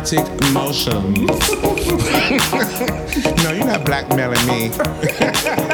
erotic motions. no, you're not blackmailing me.